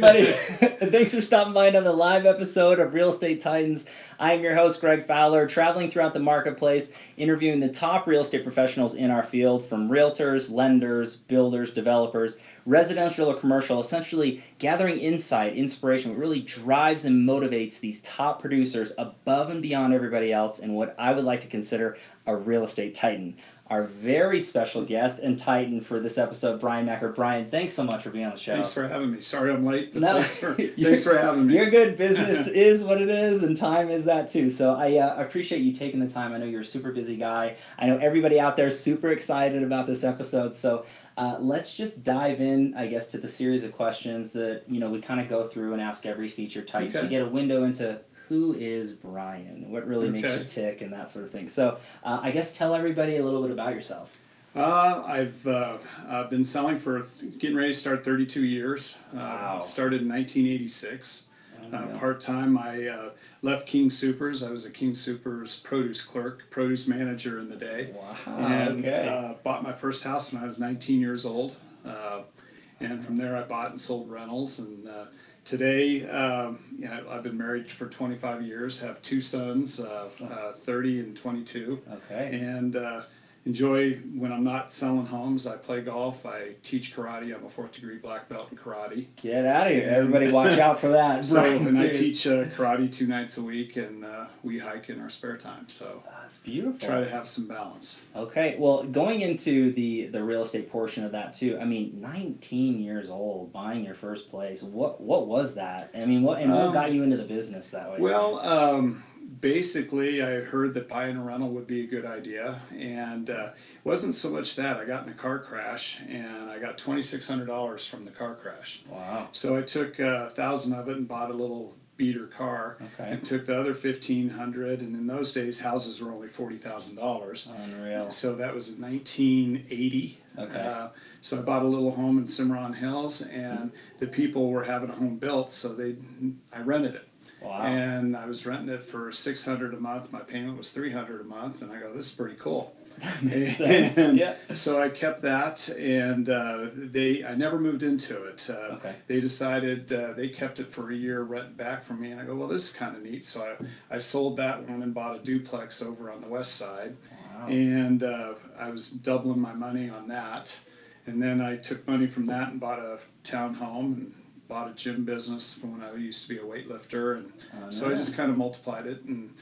everybody. Thanks for stopping by another live episode of Real Estate Titans. I am your host, Greg Fowler, traveling throughout the marketplace, interviewing the top real estate professionals in our field from realtors, lenders, builders, developers, residential or commercial, essentially gathering insight, inspiration, what really drives and motivates these top producers above and beyond everybody else, and what I would like to consider a real estate titan our very special guest and titan for this episode, Brian Macker. Brian, thanks so much for being on the show. Thanks for having me. Sorry I'm late, but no, thanks, for, thanks for having me. You're good. Business is what it is, and time is that too. So I uh, appreciate you taking the time. I know you're a super busy guy. I know everybody out there is super excited about this episode. So uh, let's just dive in, I guess, to the series of questions that you know we kind of go through and ask every feature type okay. to get a window into who is Brian? What really okay. makes you tick and that sort of thing. So uh, I guess tell everybody a little bit about yourself. Uh, I've uh, I've been selling for getting ready to start 32 years. Uh, wow. started in 1986. Uh, Part time, I uh, left King Supers. I was a King Supers produce clerk, produce manager in the day. Wow. And okay. bought my first house when I was 19 years old. and from there, I bought and sold rentals and today, um, yeah, I've been married for 25 years, have two sons, uh, uh, 30 and 22. Okay. And uh, enjoy when I'm not selling homes. I play golf. I teach karate. I'm a fourth degree black belt in karate. Get out of here! And, Everybody, watch out for that. so, and I teach uh, karate two nights a week, and uh, we hike in our spare time. So that's beautiful. Try to have some balance. Okay, well, going into the the real estate portion of that too. I mean, 19 years old, buying your first place. What what was that? I mean, what and what um, got you into the business that way? Well. Um, basically, I heard that buying a rental would be a good idea, and uh, it wasn't so much that I got in a car crash, and I got twenty six hundred dollars from the car crash. Wow! So I took a thousand of it and bought a little beater car, okay. and took the other fifteen hundred. And in those days, houses were only forty thousand dollars. Unreal. So that was in nineteen eighty. Okay. Uh, so I bought a little home in Cimarron Hills, and the people were having a home built, so they I rented it. Wow. And I was renting it for six hundred a month. My payment was three hundred a month, and I go, "This is pretty cool." Sense. yeah. So I kept that, and uh, they I never moved into it. Uh, okay. They decided uh, they kept it for a year, rent back from me, and I go, "Well, this is kind of neat." So I I sold that one and bought a duplex over on the west side, wow. and uh, I was doubling my money on that. And then I took money from that and bought a townhome and bought a gym business from when I used to be a weightlifter, and oh, so I just kind of multiplied it. And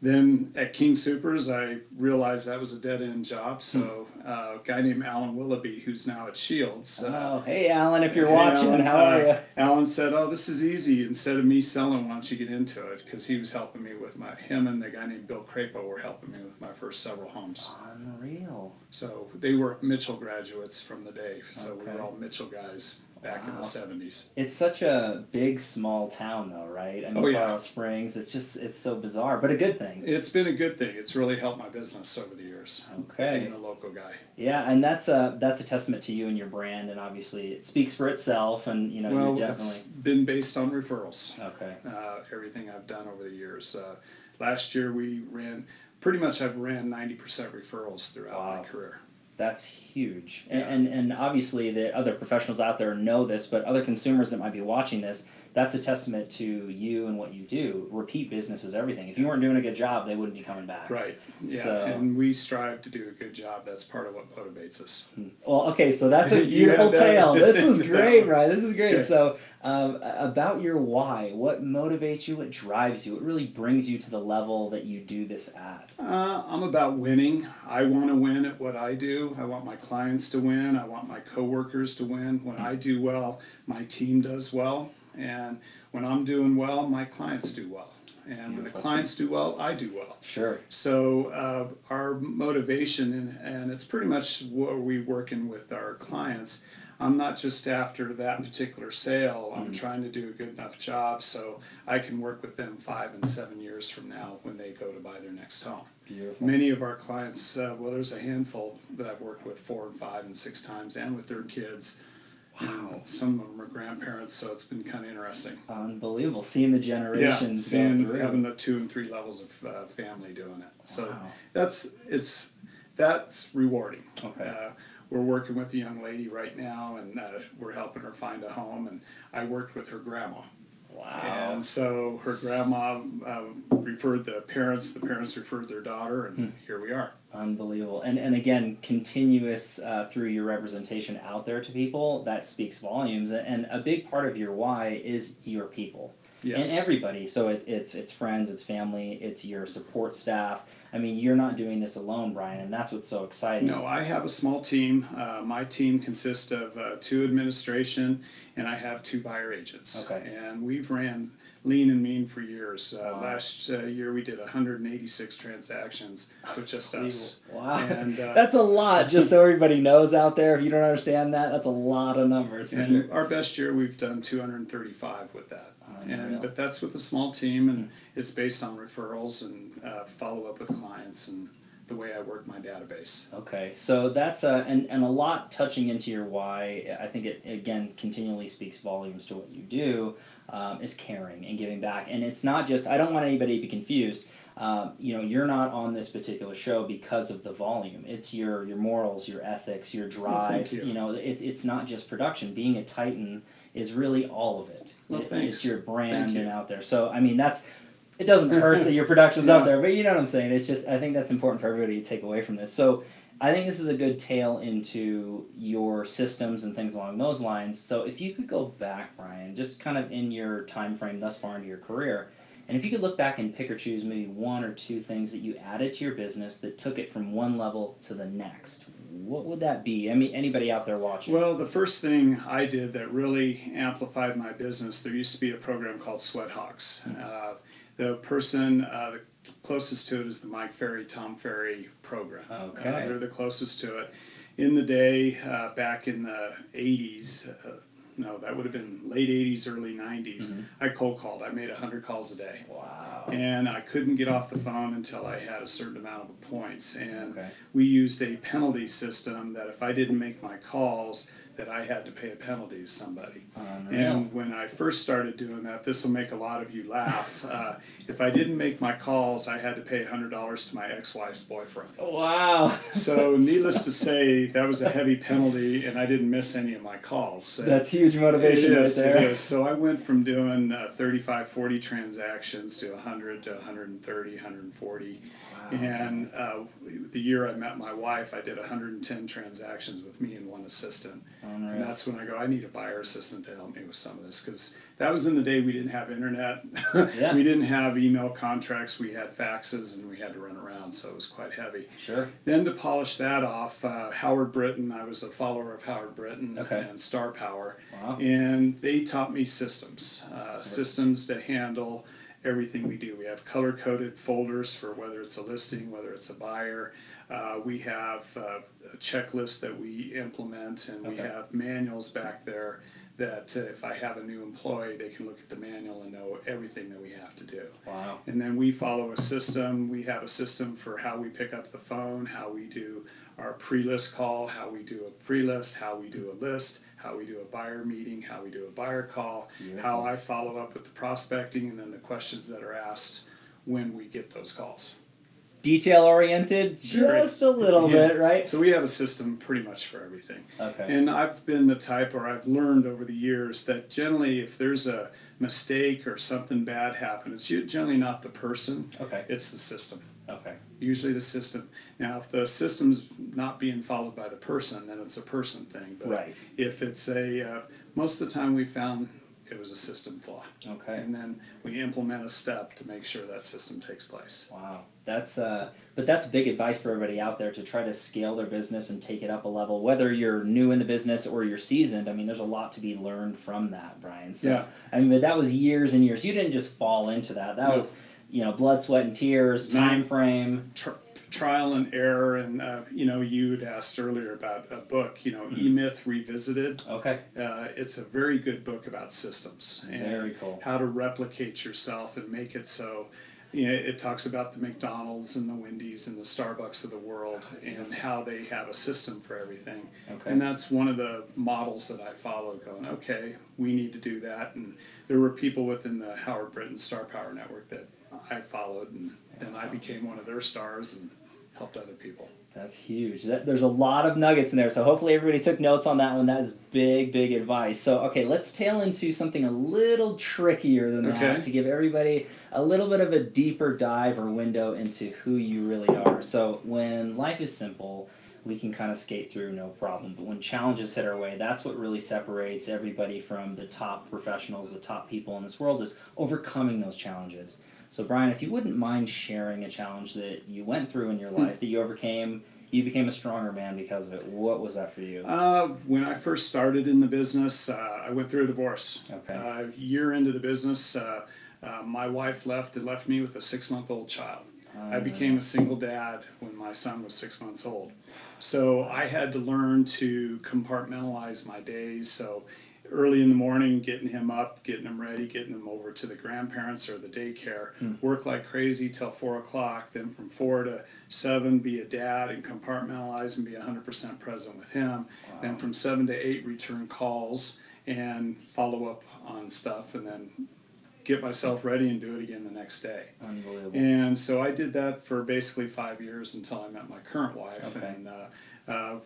then at King Supers, I realized that was a dead end job. So hmm. uh, a guy named Alan Willoughby, who's now at Shields. Uh, oh, hey Alan, if you're hey, watching, Alan, how are you? Uh, Alan said, "Oh, this is easy. Instead of me selling, why don't you get into it?" Because he was helping me with my him and the guy named Bill Crapo were helping me with my first several homes. Unreal. So they were Mitchell graduates from the day. So okay. we were all Mitchell guys back wow. in the 70s. It's such a big, small town, though, right? I mean, oh, yeah. Colorado Springs, it's just, it's so bizarre, but a good thing. It's been a good thing. It's really helped my business over the years. Okay. Being a local guy. Yeah, and that's a, that's a testament to you and your brand, and obviously it speaks for itself, and, you know, well, definitely... it's been based on referrals. Okay. Uh, everything I've done over the years. Uh, last year we ran, pretty much I've ran 90% referrals throughout wow. my career. That's huge. And, and, and obviously the other professionals out there know this, but other consumers that might be watching this, that's a testament to you and what you do. Repeat business is everything. If you weren't doing a good job, they wouldn't be coming back. Right. Yeah. So, and we strive to do a good job. That's part of what motivates us. Hmm. Well, okay, so that's a beautiful tale. This is great, right? This is great. Okay. So, um, about your why, what motivates you? What drives you? What really brings you to the level that you do this at? Uh, I'm about winning. I want to win at what I do. I want my clients to win. I want my coworkers to win. When I do well, my team does well. And when I'm doing well, my clients do well. And when the clients do well, I do well. Sure. So uh, our motivation, and, and it's pretty much what we working with our clients. I'm not just after that particular sale. I'm mm trying to do a good enough job so I can work with them five and seven years from now when they go to buy their next home. Beautiful. Many of our clients, uh, well, there's a handful that I've worked with four and five and six times, and with their kids Wow. some of them are grandparents, so it's been kind of interesting. Unbelievable, seeing the generations. Yeah, seeing having the two and three levels of uh, family doing it. So wow. that's it's that's rewarding. Okay. Uh, we're working with a young lady right now, and uh, we're helping her find a home. And I worked with her grandma. Wow. And so her grandma uh, referred the parents, the parents referred their daughter, and here we are. Unbelievable. And and again, continuous uh, through your representation out there to people, that speaks volumes. And a big part of your why is your people. Yes. And everybody. So it's it's it's friends, it's family, it's your support staff. I mean, you're not doing this alone, Brian, and that's what's so exciting. No, I have a small team. Uh, my team consists of uh, two administration, and I have two buyer agents. Okay. And we've ran lean and mean for years. Uh, Wow. Last uh, year we did 186 transactions with just us. Wow. And, uh, that's a lot, just so everybody knows out there. If you don't understand that, that's a lot of numbers for And sure. our best year we've done 235 with that. Unreal. And but that's with a small team, and it's based on referrals and uh, follow up with clients and the way I work my database. Okay, so that's a and, and a lot touching into your why. I think it again continually speaks volumes to what you do. Um, is caring and giving back, and it's not just. I don't want anybody to be confused. Um, you know, you're not on this particular show because of the volume. It's your your morals, your ethics, your drive. thank you. you. know, it's it's not just production. Being a Titan is really all of it. Well, It- thanks. It's your brand you. and out there. So I mean, that's it doesn't hurt that your production's out there, but you know what I'm saying. It's just I think that's important for everybody to take away from this. So I think this is a good tale into your systems and things along those lines. So if you could go back, Brian, just kind of in your time frame thus far into your career, and if you could look back and pick or choose maybe one or two things that you added to your business that took it from one level to the next, what would that be? I mean, anybody out there watching? Well, the first thing I did that really amplified my business, there used to be a program called Sweat Hawks. Uh, the person uh, the closest to it is the Mike Ferry, Tom Ferry program. Okay. Uh, they're the closest to it. In the day, uh, back in the 80s, uh, no, that would have been late 80s, early 90s, I cold called. I made 100 calls a day. wow. And I couldn't get off the phone until I had a certain amount of points. And Okay. we used a penalty system that if I didn't make my calls, that I had to pay a penalty to somebody. Unreal. And when I first started doing that, this will make a lot of you laugh. Uh, if I didn't make my calls, I had to pay $100 to my ex wife's boyfriend. Wow. So, needless to say, that was a heavy penalty, and I didn't miss any of my calls. So That's huge motivation is, right there. it is. So I went from doing uh, 35, 40 transactions to 100 to 130, 140. And uh, the year I met my wife, I did 110 transactions with me and one assistant. Unreal. And that's when I go, I need a buyer assistant to help me with some of this because that was in the day we didn't have internet. Yeah. we didn't have email contracts. We had faxes and we had to run around, so it was quite heavy. Sure. Then to polish that off, uh, Howard Brinton, I was a follower of Howard Brinton Okay. and Star Power. Wow. And they taught me systems, uh, systems to handle everything we do. We have color coded folders for whether it's a listing, whether it's a buyer. Uh, we have uh, a checklist that we implement, and we have manuals back there that uh, if I have a new employee, they can look at the manual and know everything that we have to do. Wow. And then we follow a system. We have a system for how we pick up the phone, how we do our pre-list call, how we do a pre-list, how we do a list, how we do a buyer meeting, how we do a buyer call, Beautiful. how I follow up with the prospecting, and then the questions that are asked when we get those calls. Detail oriented, Very. just a little Yeah. bit, right? So we have a system pretty much for everything. Okay. And I've been the type, or I've learned over the years, that generally if there's a mistake or something bad happens, it's generally not the person, Okay. it's the system. Okay. usually the system. Now, if the system's not being followed by the person, then it's a person thing. But Right. if it's a, uh, most of the time we found it was a system flaw. Okay. And then we implement a step to make sure that system takes place. Wow. That's uh but that's big advice for everybody out there to try to scale their business and take it up a level whether you're new in the business or you're seasoned. I mean there's a lot to be learned from that, Brian. So Yeah. I mean but that was years and years. You didn't just fall into that. That No. was you know blood, sweat and tears, time frame. Tr- trial and error, and uh, you know, you'd asked earlier about a book, you know, Mm-hmm. E Myth Revisited. Okay. Uh, it's a very good book about systems and Very cool. how to replicate yourself and make it so. You know, it talks about the McDonald's and the Wendy's and the Starbucks of the world and how they have a system for everything. Okay. And that's one of the models that I followed. Going, okay, we need to do that. And there were people within the Howard Brinton Star Power Network that I followed, and then I became one of their stars and helped other people. That's huge. That, there's a lot of nuggets in there. So hopefully everybody took notes on that one. That is big, big advice. So okay, let's tail into something a little trickier than that to give everybody a little bit of a deeper dive or window into who you really are. So when life is simple, we can kind of skate through no problem. But when challenges hit our way, that's what really separates everybody from the top professionals, the top people in this world is overcoming those challenges. So Brian, if you wouldn't mind sharing a challenge that you went through in your life that you overcame, you became a stronger man because of it. What was that for you? Uh, when I first started in the business, uh, I went through a divorce. Okay. Uh, a year into the business, uh, uh, my wife left and left me with a six month old child. I became a single dad when my son was six months old. So I had to learn to compartmentalize my days. So early in the morning, getting him up, getting him ready, getting him over to the grandparents or the daycare, work like crazy till four o'clock. Then from four to seven, be a dad and compartmentalize and be 100% present with him. Then from seven to eight, return calls and follow up on stuff. And then get myself ready and do it again the next day. Unbelievable. And so I did that for basically five years until I met my current wife. Okay. And uh, uh,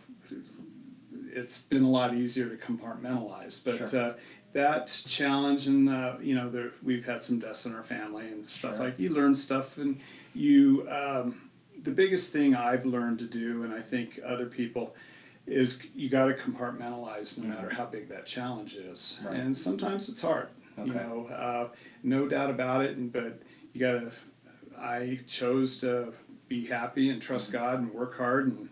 it's been a lot easier to compartmentalize. But Sure. uh, that challenge, and uh, you know, there, we've had some deaths in our family and stuff Sure. like you learn stuff, and you. Um, the biggest thing I've learned to do, and I think other people, is you got to compartmentalize no matter how big that challenge is. Right. And sometimes it's hard. You Okay. know, uh, no doubt about it. And but you got to. I chose to be happy and trust God and work hard and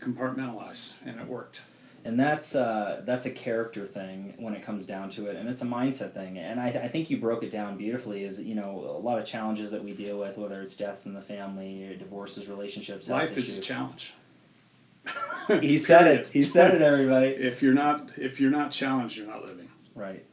compartmentalize, and it worked. And that's uh, that's a character thing when it comes down to it, and it's a mindset thing. And I, I think you broke it down beautifully. Is you know a lot of challenges that we deal with, whether it's deaths in the family, divorces, relationships. Life is a challenge. He said it. He said it. Everybody. If you're not if you're not challenged, you're not living. Right.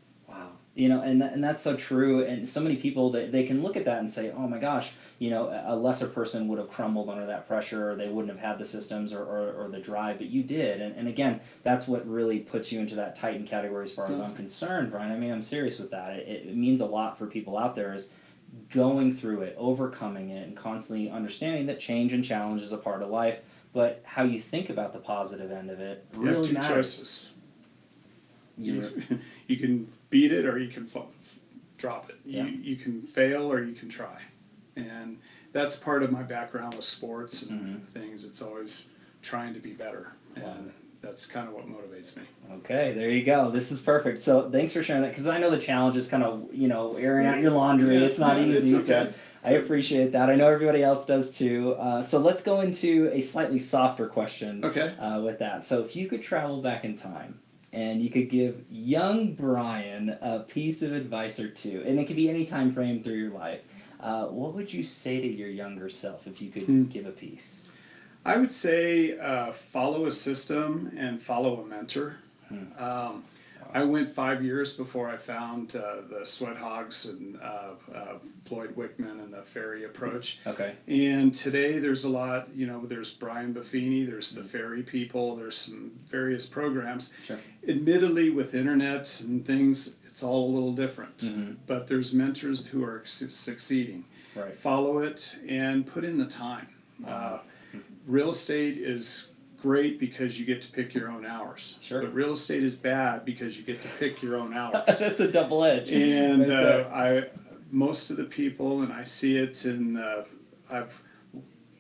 You know, and, and that's so true. And so many people they, they can look at that and say, oh my gosh, you know, a lesser person would have crumbled under that pressure, or they wouldn't have had the systems or, or, or the drive, but you did. And, and again, that's what really puts you into that Titan category as far as I'm concerned, Brian. I mean, I'm serious with that. It, it means a lot for people out there is going through it, overcoming it, and constantly understanding that change and challenge is a part of life. But how you think about the positive end of it You really have two matters. choices. You're- You, you can beat it or you can fa- drop it. Yeah. You, you can fail or you can try. And that's part of my background with sports and Mm-hmm. things. It's always trying to be better. And that's kind of what motivates me. Okay, there you go. This is perfect. So thanks for sharing that because I know the challenge is kind of you know airing out your laundry. Yeah, it's not no, easy. it's So okay. I appreciate that. I know everybody else does too. Uh, so let's go into a slightly softer question Okay. uh, with that. So if you could travel back in time and you could give young Brian a piece of advice or two, and it could be any time frame through your life. Uh, what would you say to your younger self if you could Hmm. give a piece? I would say uh, follow a system and follow a mentor. Um, I went five years before I found uh, the Sweat Hogs and uh, uh, Floyd Wickman and the Ferry approach. Okay. And today there's a lot, you know, there's Brian Buffini, there's the Ferry people, there's some various programs. Sure. Admittedly, with internet and things, it's all a little different. Mhm. But there's mentors who are su- succeeding. Right. Follow it and put in the time. Uh, real estate is great because you get to pick your own hours. Sure. But real estate is bad because you get to pick your own hours That's a double edge. and right uh, I most of the people, and I see it in uh, I've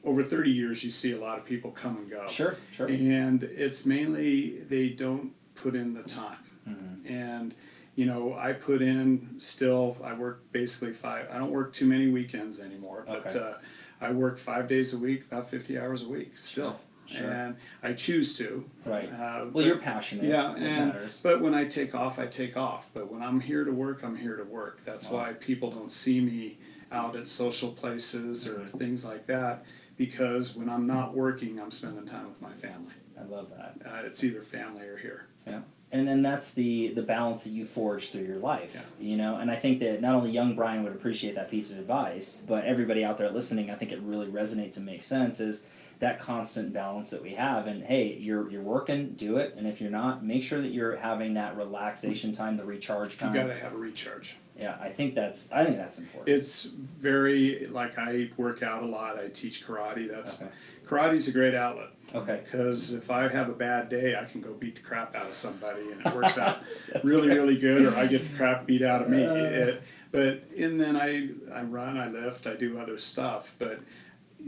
over thirty years. You see a lot of people come and go, Sure, sure. and it's mainly they don't put in the time, Mm-hmm. and you know I put in still. I work basically five. I don't work too many weekends anymore, but Okay. uh, I work five days a week, about fifty hours a week still. Sure, sure. And I choose to. Right. Uh, Well, but- you're passionate. yeah, It and matters. but when I take off, I take off. But when I'm here to work, I'm here to work. That's why people don't see me out at social places or Mm-hmm. things like that. Because when I'm not working, I'm spending time with my family. I love that. Uh, it's either family or here. Yeah. And then that's the the balance that you forge through your life. Yeah. You know, and I think that not only young Brian would appreciate that piece of advice, but everybody out there listening, I think it really resonates and makes sense is that constant balance that we have. And hey, you're you're working, do it. And if you're not, make sure that you're having that relaxation time, the recharge time. You got to have a recharge. Yeah, I think that's I think that's important. It's very like I work out a lot. I teach karate. That's Okay. karate's a great outlet Okay. because if I have a bad day, I can go beat the crap out of somebody, and it works out really, great. really good. Or I get the crap beat out of me. Uh. It, but and then I I run, I lift, I do other stuff. But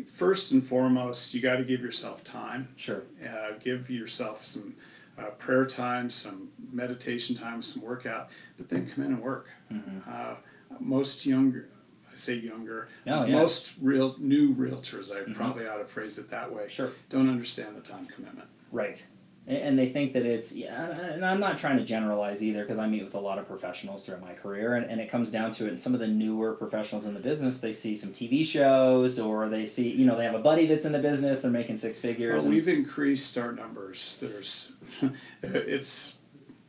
first and foremost, you got to give yourself time. Sure. Uh, give yourself some uh, prayer time, some meditation time, some workout, but then come in and work. Mm-hmm. Uh, most younger, I say younger, Oh, yeah. most real new realtors, I probably ought to phrase it that way, Sure. don't understand the time commitment. Right. And they think that it's, yeah, and I'm not trying to generalize either because I meet with a lot of professionals throughout my career, and, and it comes down to it. And some of the newer professionals in the business, they see some TV shows or they see, you know, they have a buddy that's in the business, they're making six figures. Well, and- we've increased our numbers. There's, it's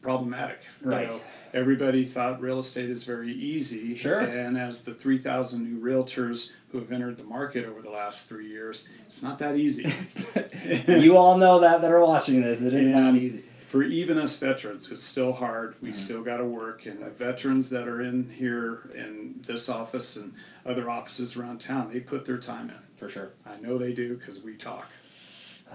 problematic. you Right. know. Everybody thought real estate is very easy. Sure. And as the 3,000 new realtors who have entered the market over the last three years, it's not that easy. you all know that that are watching this. It is not easy. For even us veterans, it's still hard. Mm-hmm. We still got to work. And the veterans that are in here in this office and other offices around town, they put their time in. For sure. I know they do because we talk.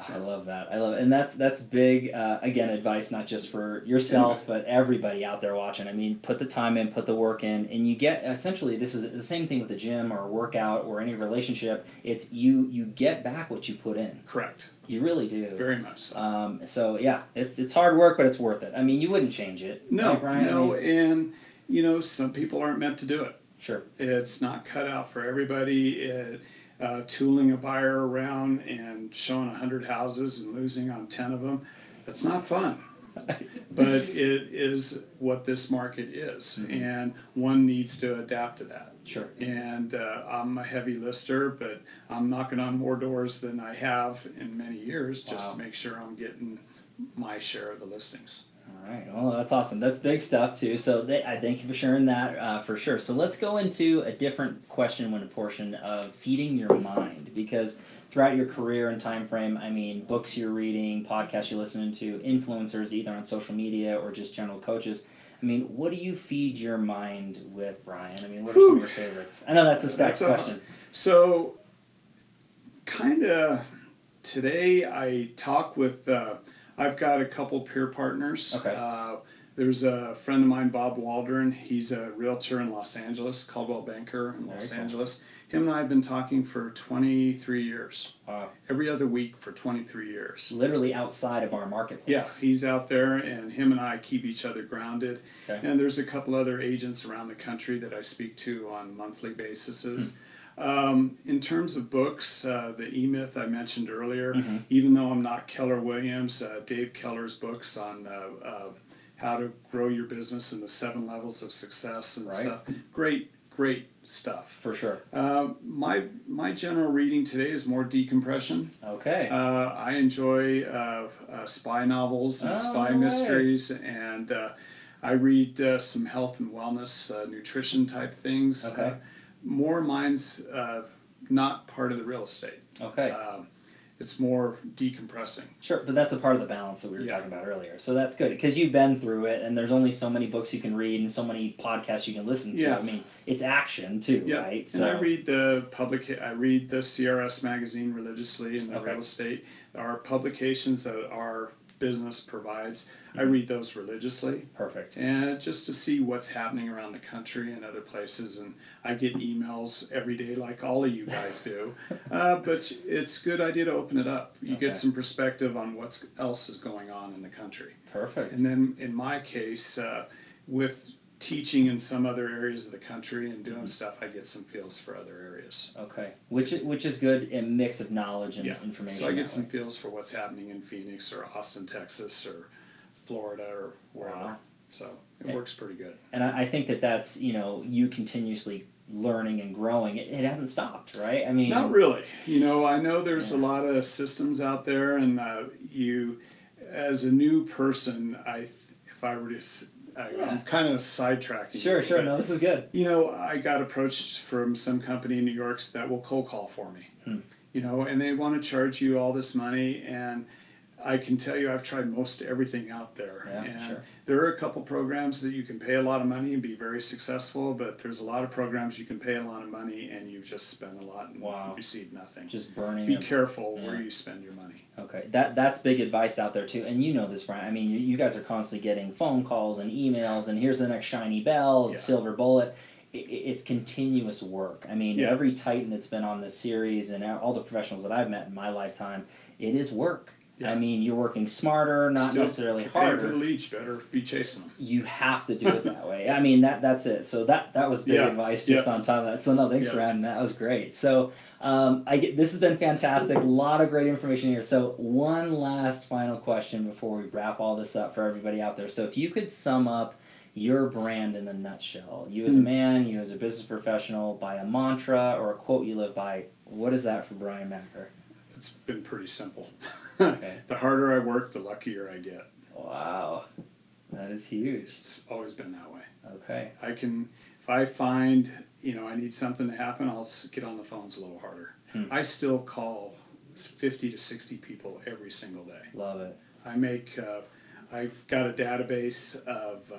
I love that. I love it. And that's that's big uh, again advice not just for yourself but everybody out there watching. I mean, put the time in, put the work in and you get essentially this is the same thing with the gym or a workout or any relationship. It's you you get back what you put in. Correct. You really do. Very much so. Um, so yeah, it's it's hard work but it's worth it. I mean, you wouldn't change it. No, right, Brian? I no, mean, and you know, some people aren't meant to do it. sure. It's not cut out for everybody. It, uh, tooling a buyer around and showing a hundred houses and losing on ten of them, that's not fun. But it is what this market is, Mm-hmm. and one needs to adapt to that. Sure. And uh, I'm a heavy lister, but I'm knocking on more doors than I have in many years just Wow. to make sure I'm getting my share of the listings. All right. Well, that's awesome. That's big stuff too. So th- I thank you for sharing that uh, for sure. So let's go into a different question when a portion of feeding your mind because throughout your career and time frame, I mean, books you're reading, podcasts you're listening to, influencers either on social media or just general coaches. I mean, what do you feed your mind with, Brian? I mean, what are some of your favorites? I know that's a stacked That's a- question. So, kind of today, I talk with. Uh, I've got a couple peer partners. Okay. Uh, there's a friend of mine, Bob Waldron. He's a realtor in Los Angeles, Coldwell Banker in Los cool. Angeles. Him and I have been talking for 23 years. Wow. Every other week for 23 years. Literally outside of our marketplace. Yes, he's out there, and him and I keep each other grounded. Okay. And there's a couple other agents around the country that I speak to on monthly basis. Um, in terms of books, uh, the E Myth I mentioned earlier, even though I'm not Keller Williams, uh, Dave Keller's books on uh, uh, how to grow your business and the seven levels of success and Right. stuff. Great, great stuff. For sure. Uh, my my general reading today is more decompression. Okay. Uh, I enjoy uh, uh, spy novels and Oh, spy no way. mysteries, and uh, I read uh, some health and wellness, uh, nutrition type things. Okay. More mine's uh, not part of the real estate. okay. Um, it's more decompressing. Sure, but that's a part of the balance that we were Yeah. talking about earlier. So that's good because you've been through it, and there's only so many books you can read and so many podcasts you can listen to. Yeah. I mean, it's action too, Yeah, right? and I read the public. I read the CRS magazine religiously in the Okay. real estate. are publications that our business provides, I Mm-hmm. read those religiously. perfect. and just to see what's happening around the country and other places. And I get emails every day, like all of you guys do. Uh, but it's a good idea to open it up. You Okay. get some perspective on what else is going on in the country. Perfect. And then in my case, uh, with teaching in some other areas of the country and doing stuff, I get some feels for other areas. Okay, which which is good a mix of knowledge and Yeah. information. So I get some way. feels for what's happening in Phoenix or Austin, Texas or Florida or wherever. Wow. So it Yeah. works pretty good. and I, I think that that's you know you continuously learning and growing. It, it hasn't stopped, right? I mean, Not really. You know, I know there's a lot of systems out there, and uh, you, as a new person, I, if I were to, I, Yeah. am kind of sidetracking. sure, sure. but, No, this is good. You know, I got approached from some company in New York that will cold call for me. Hmm. you know, and they want to charge you all this money. And I can tell you, I've tried most everything out there. Yeah, and sure. There are a couple programs that you can pay a lot of money and be very successful, but there's a lot of programs you can pay a lot of money and you've just spend a lot and Wow. receive nothing. Just burning. be them. careful Yeah. where you spend your money. Okay, that that's big advice out there too, and you know this, Brian. I mean, you, you guys are constantly getting phone calls and emails, and here's the next shiny bell, Yeah. silver bullet. I- I it's continuous work. I mean, Yeah. every Titan that's been on this series, and all the professionals that I've met in my lifetime, it is work. I mean, you're working smarter, not Still, necessarily you're for harder. the better be chasing them. you have to do it that way. I mean that that's it. So that that was big Yeah, advice just on top of that. So no, thanks for Yeah. adding that. That was great. So um, I get this has been fantastic. A lot of great information here. So one last final question before we wrap all this up for everybody out there. So if you could sum up your brand in a nutshell, you as a Hmm. man, you as a business professional, by a mantra or a quote you live by, what is that for Brian Macker? It's been pretty simple. Okay. the harder I work, the luckier I get. Wow, that is huge. It's always been that way. Okay. I can, if I find, you know, I need something to happen, I'll get on the phones a little harder. Hmm. I still call 50 to 60 people every single day. Love it. I make, uh, I've got a database of uh,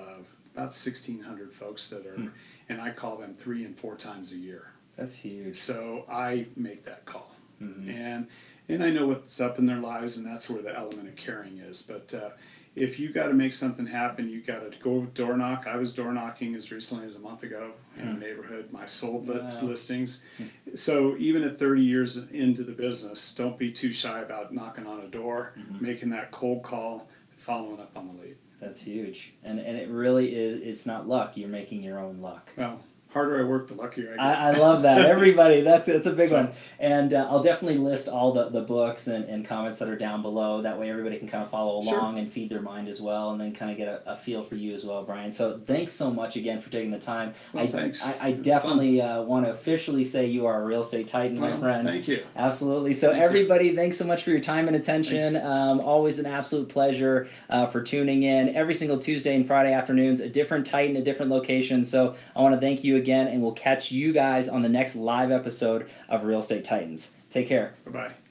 about 1,600 folks that are, Hmm. and I call them three and four times a year. That's huge. So I make that call. Mhm. And and I know what's up in their lives, and that's where the element of caring is. But uh, if you got to make something happen, you got to go door knock. I was door knocking as recently as a month ago in a hmm. neighborhood. My sold Wow. listings. Hmm. So even at 30 years into the business, don't be too shy about knocking on a door, mm-hmm. making that cold call, following up on the lead. That's huge, and and it really is. It's not luck. You're making your own luck. Well, harder I work, the luckier I get. I, I love that. Everybody, that's that's a big So- one. And uh, I'll definitely list all the, the books and, and comments that are down below. That way, everybody can kind of follow Sure. along and feed their mind as well, and then kind of get a, a feel for you as well, Brian. So thanks so much again for taking the time. Well, I, thanks. I, I definitely uh, want to officially say you are a real estate titan, my friend. Thank you. Absolutely. So, Thank you. everybody, thanks so much for your time and attention. Um, always an absolute pleasure uh, for tuning in every single Tuesday and Friday afternoons, a different Titan, a different location. So, I want to thank you again, and we'll catch you guys on the next live episode of Real Estate Titans. Take care. Bye bye.